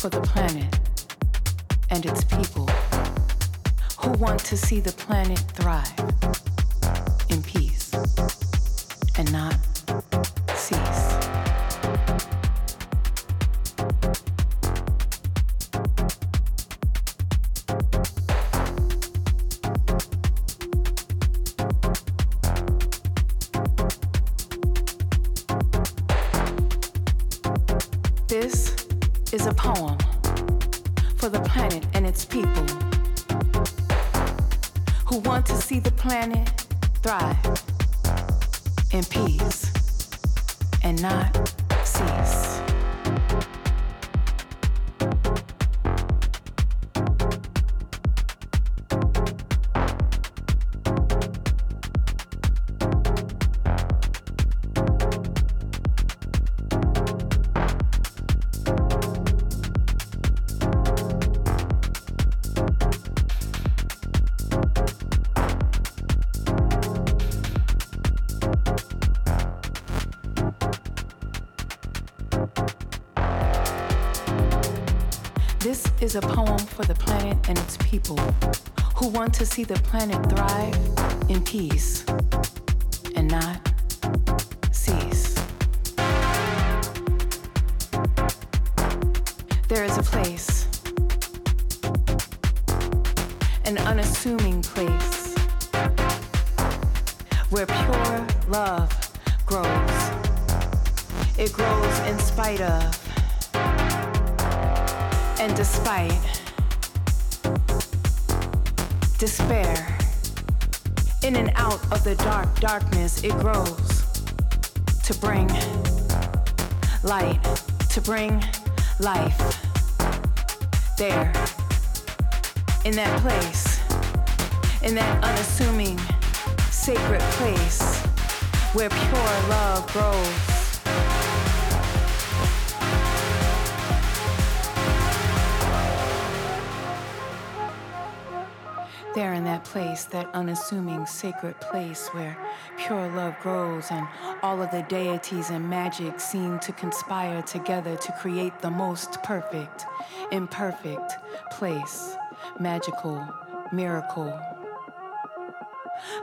for the planet and its people who want to see the planet thrive people who want to see the planet thrive in peace and not cease. There is a place, an unassuming place, where pure love grows. It grows in spite of and despite despair, in and out of the dark darkness, it grows to bring light, to bring life. There, in that place, in that unassuming, sacred place where pure love grows. There in that place, that unassuming sacred place where pure love grows and all of the deities and magic seem to conspire together to create the most perfect, imperfect place, magical, miracle.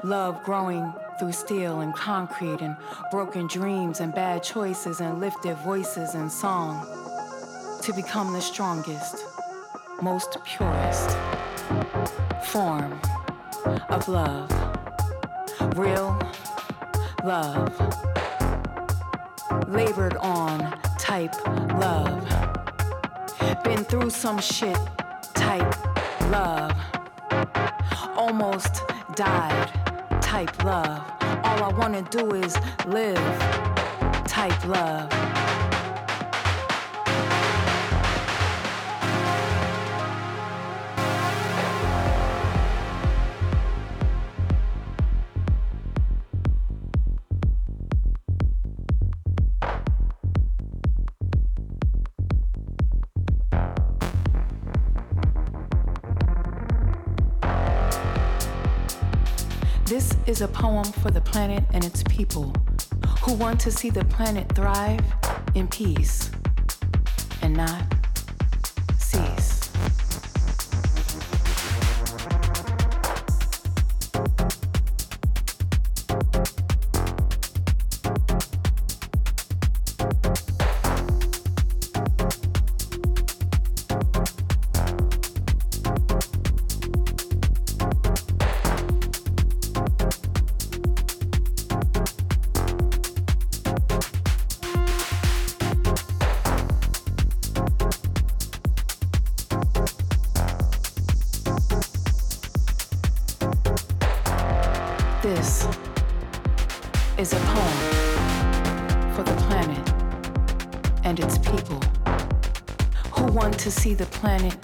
Love growing through steel and concrete and broken dreams and bad choices and lifted voices and song to become the strongest, most purest form of love. Real love. Labored on type love. Been through some shit type love. Almost died type love. All I wanna do is live type love. Is a poem for the planet and its people who want to see the planet thrive in peace and not planet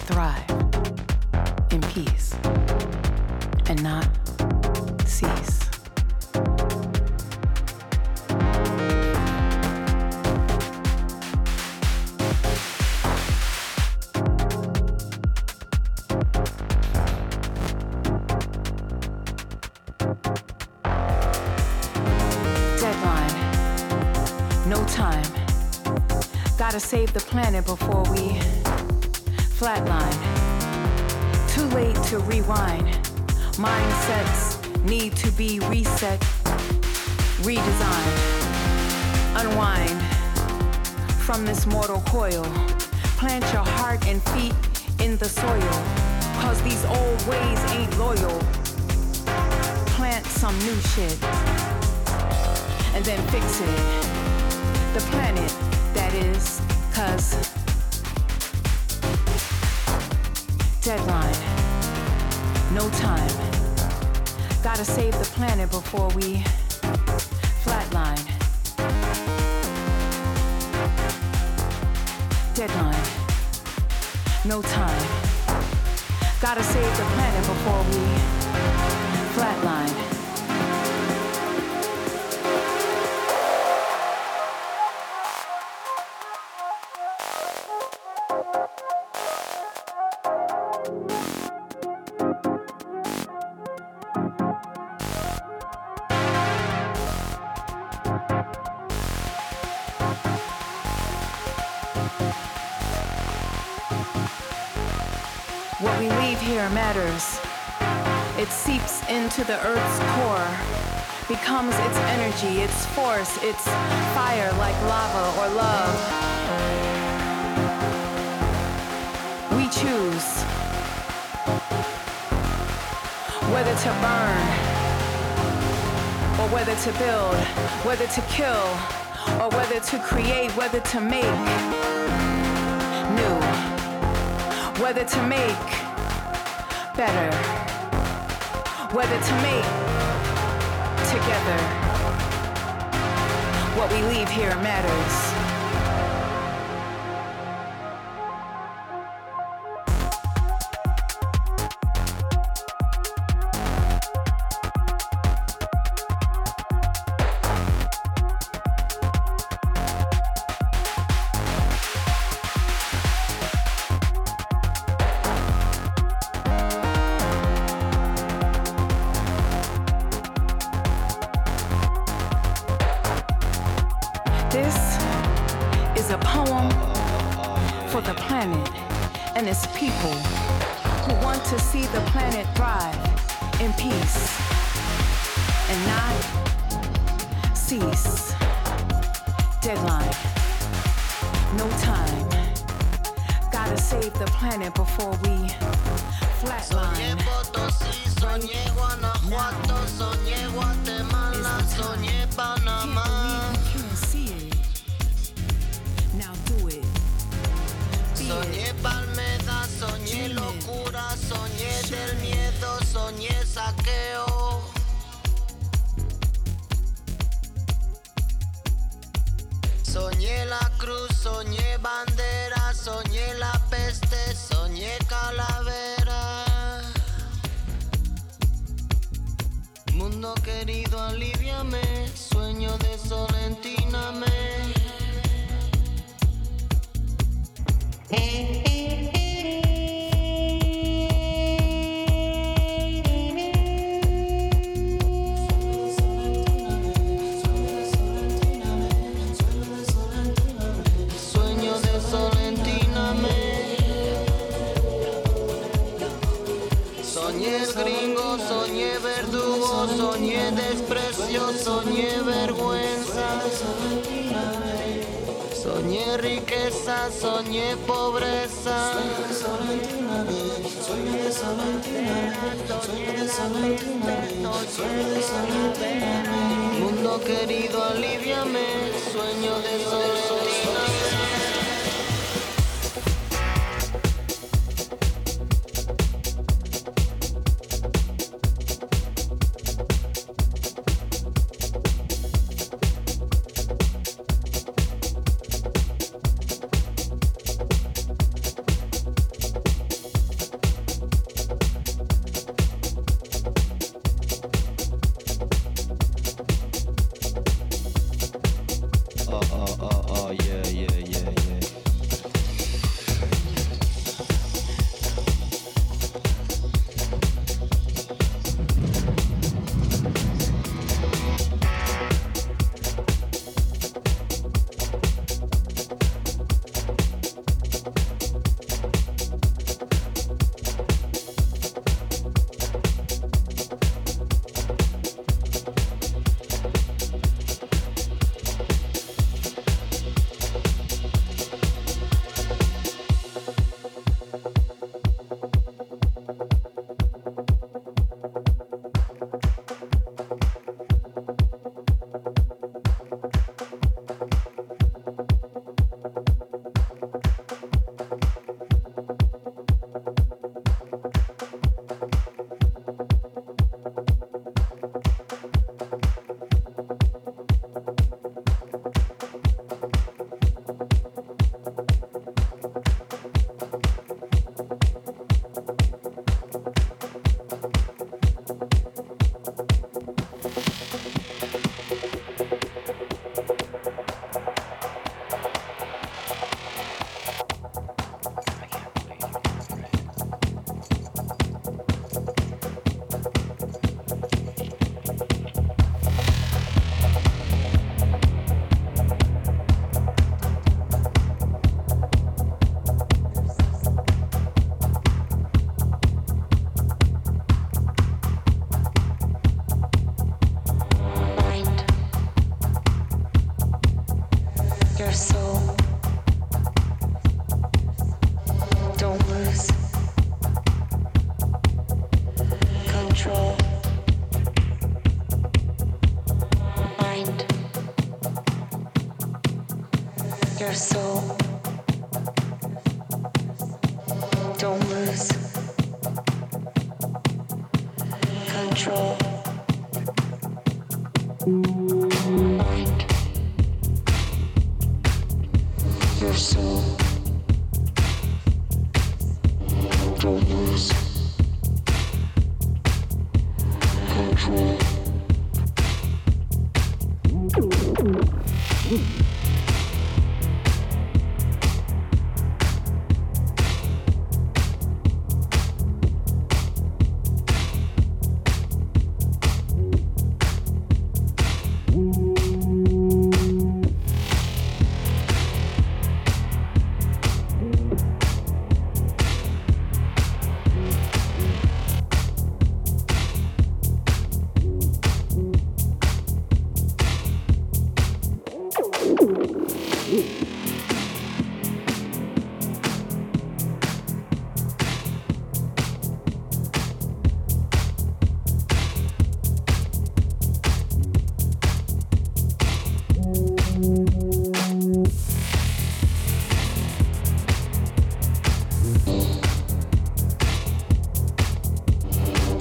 to be reset, redesigned. Unwind from this mortal coil. Plant your heart and feet in the soil. Cause these old ways ain't loyal. Plant some new shit. And then fix it. The planet, that is. Cause deadline. No time. Gotta save the planet before we flatline. Deadline. No time. Gotta save the planet before we flatline. Matters. It seeps into the earth's core, becomes its energy, its force, its fire like lava or love. We choose whether to burn or whether to build, whether to kill or whether to create, whether to make new, whether to make better. Whether to make together. What we leave here matters.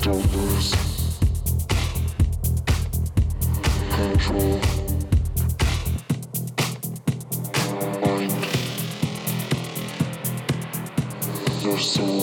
Controllers. Control. Mind. Your soul.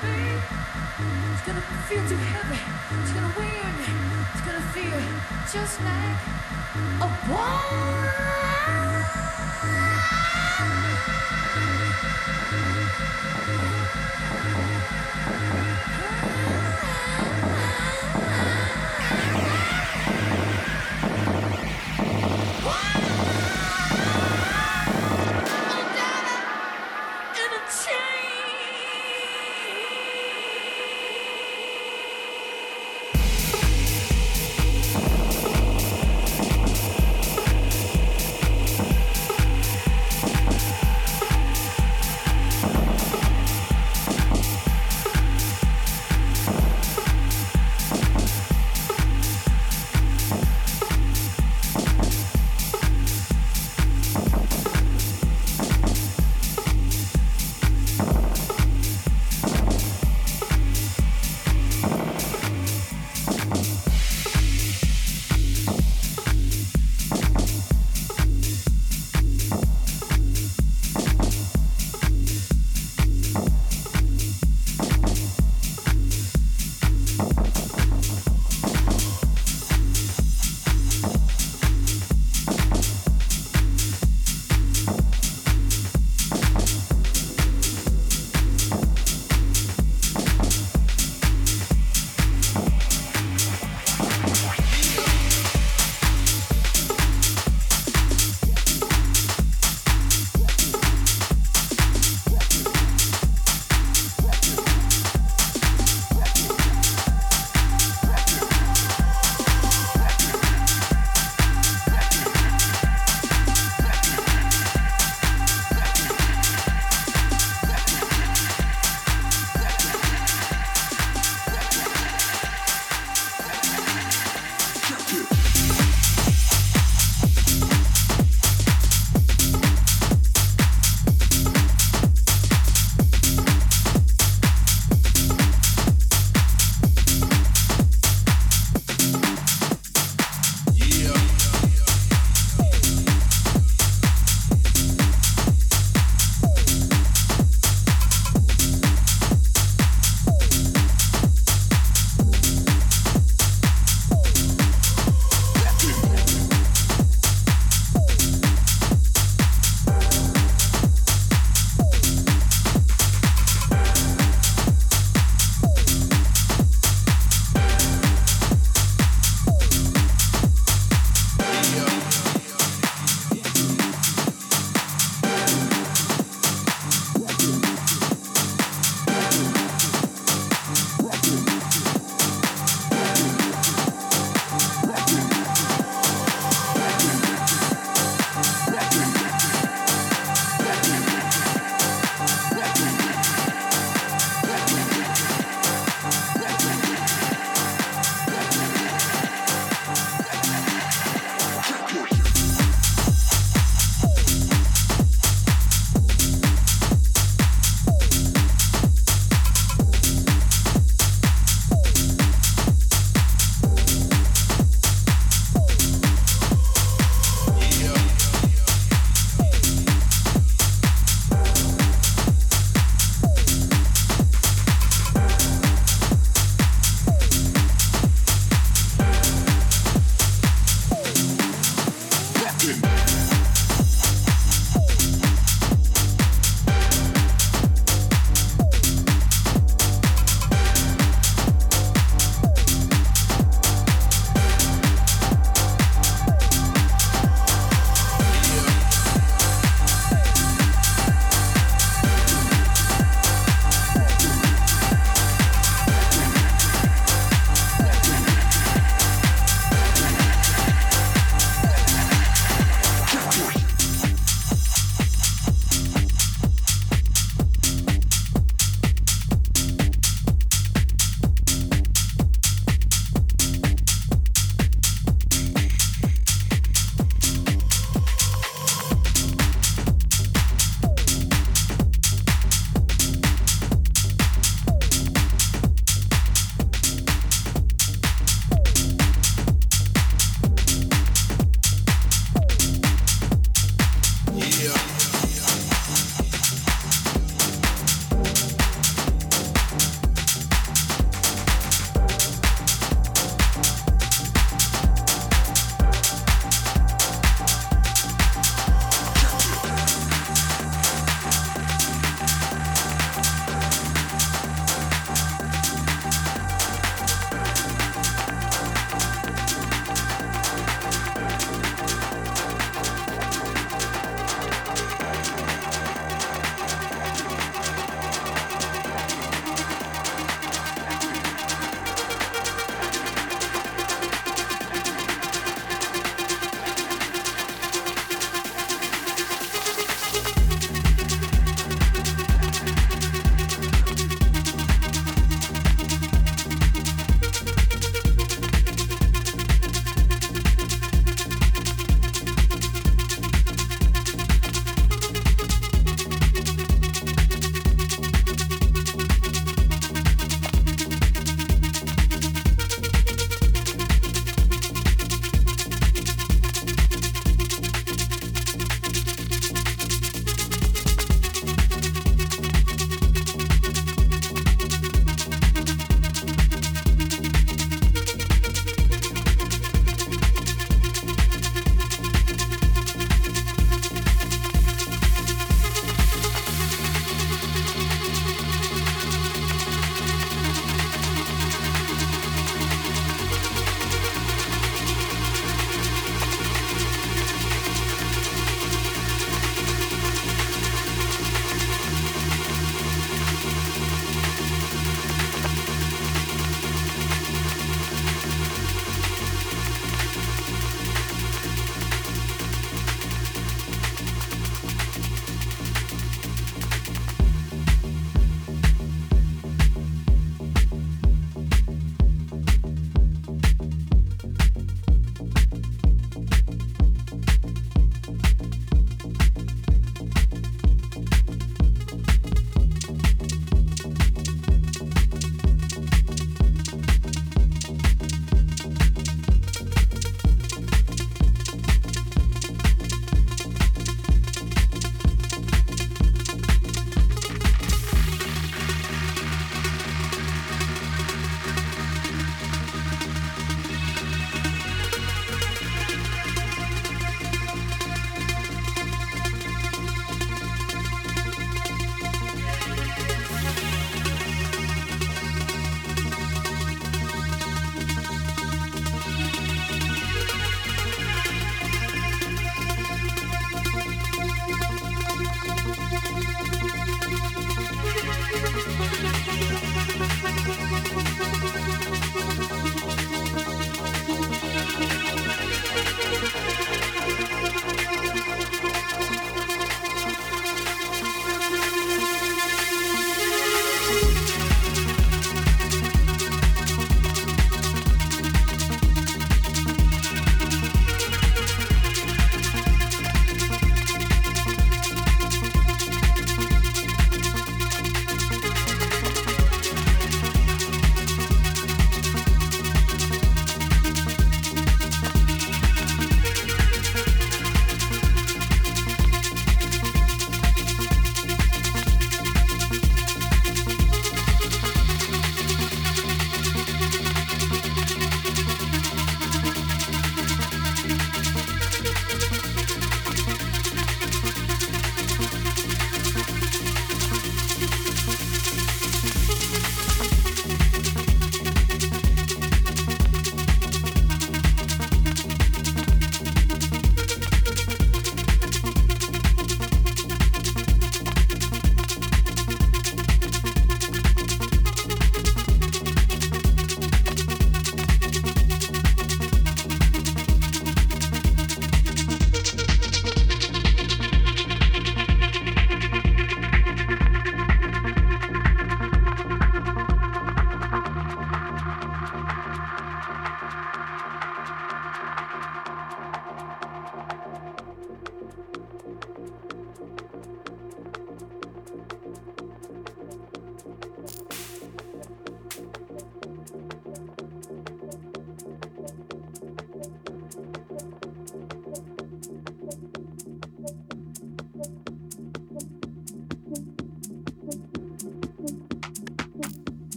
It's gonna feel too heavy. It's gonna wear me. It's gonna feel just like a ball.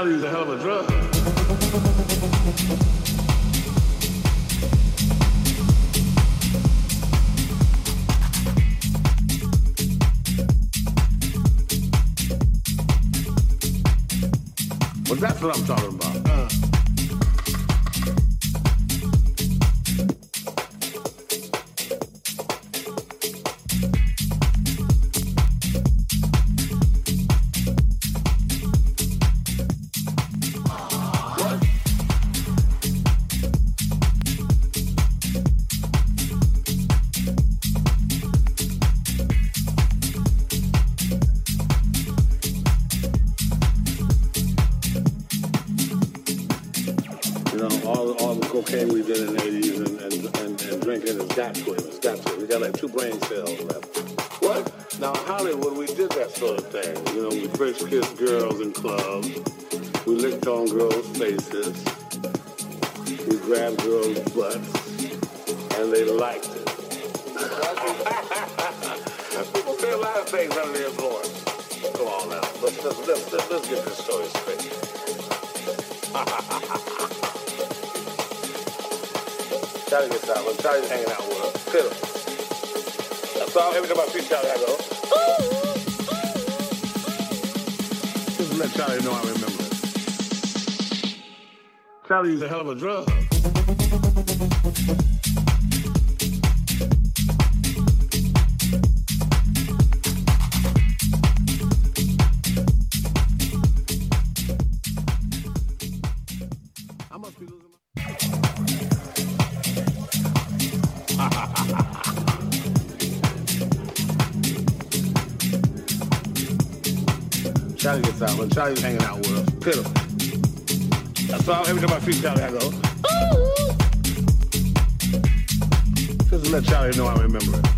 value is a hell of a know, Charlie's hanging out with us. Piddle. So every time I see Charlie, I go, Just let Charlie know I remember it. Charlie a hell of a drug. what Charlie was hanging out with. Could have. That's why every time I see Charlie, I go, ooh. Just to let Charlie know I remember it.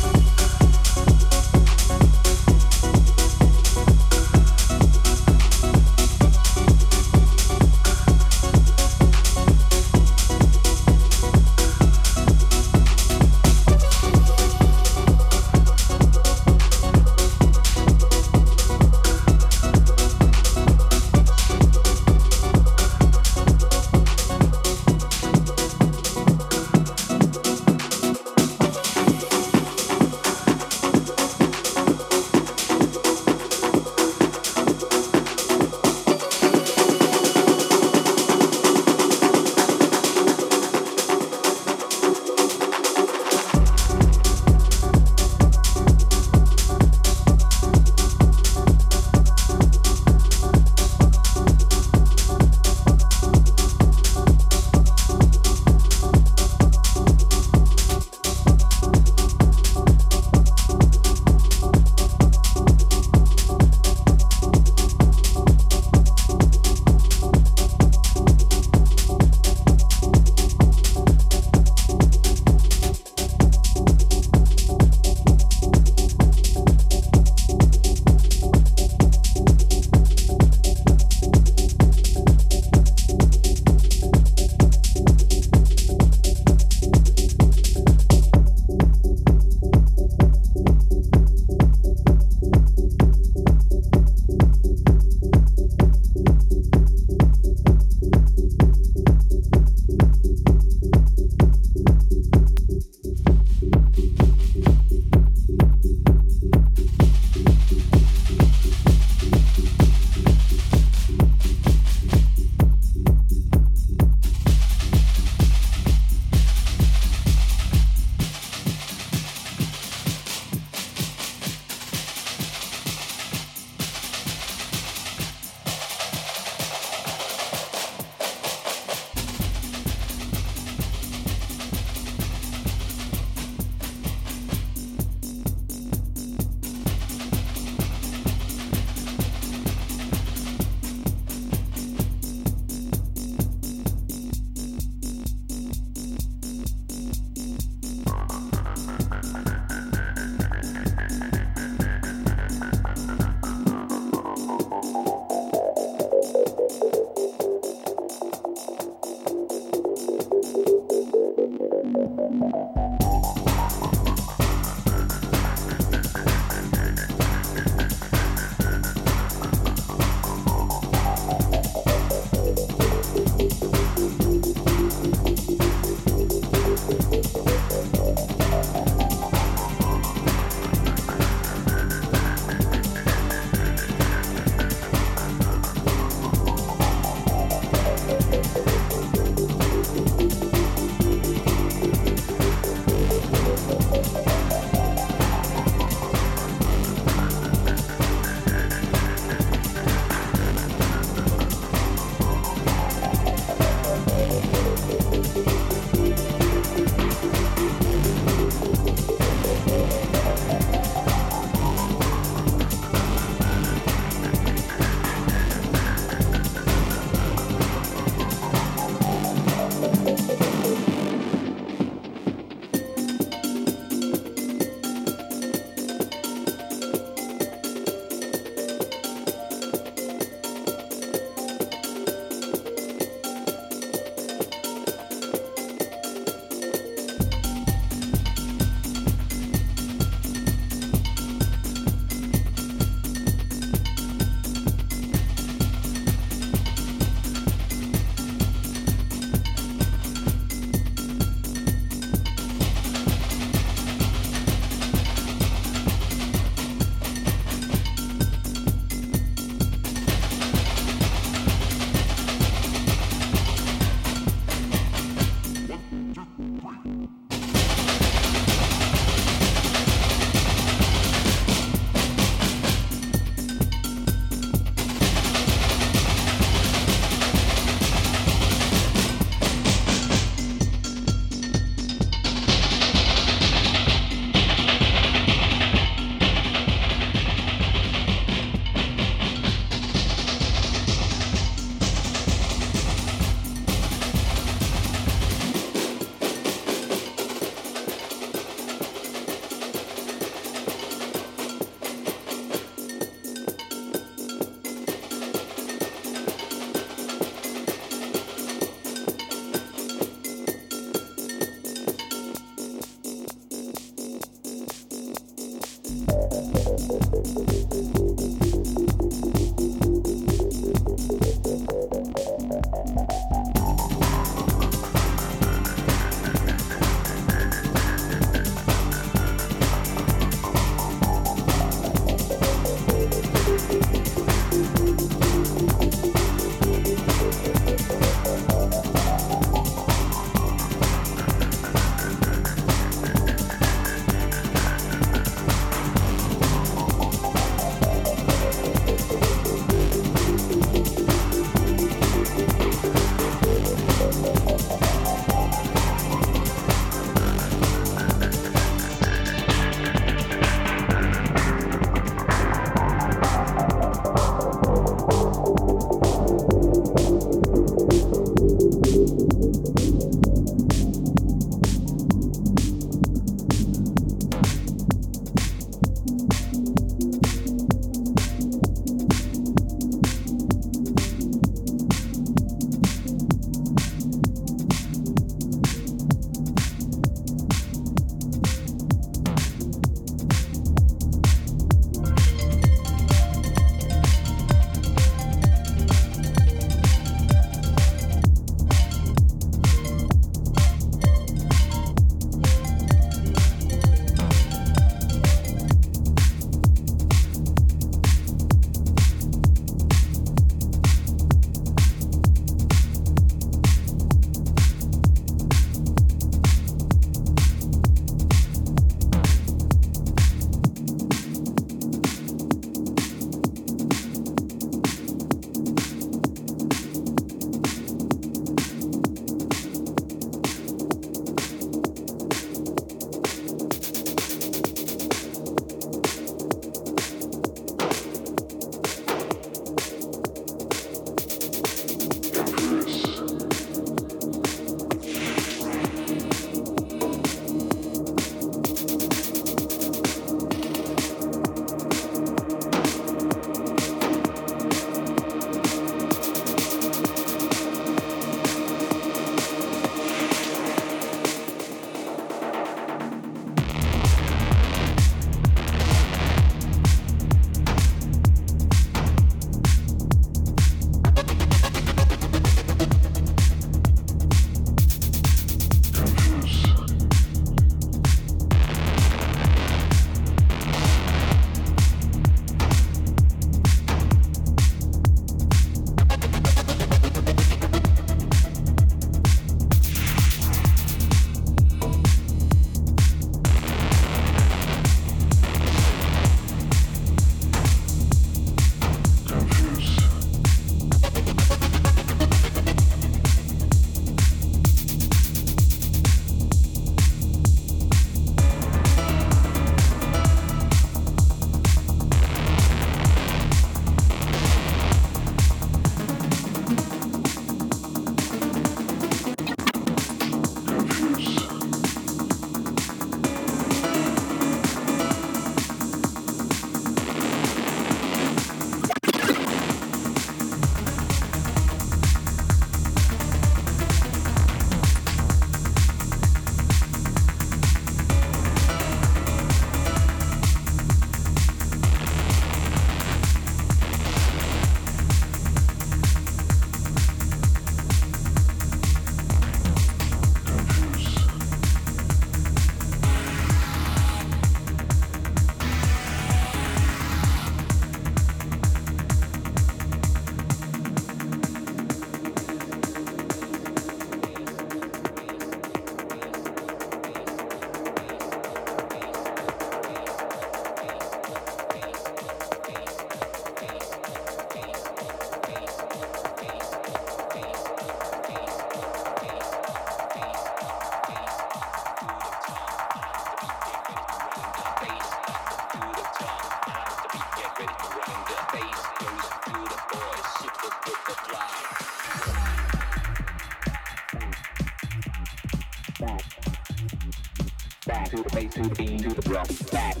Back to bass, to the. Back. Back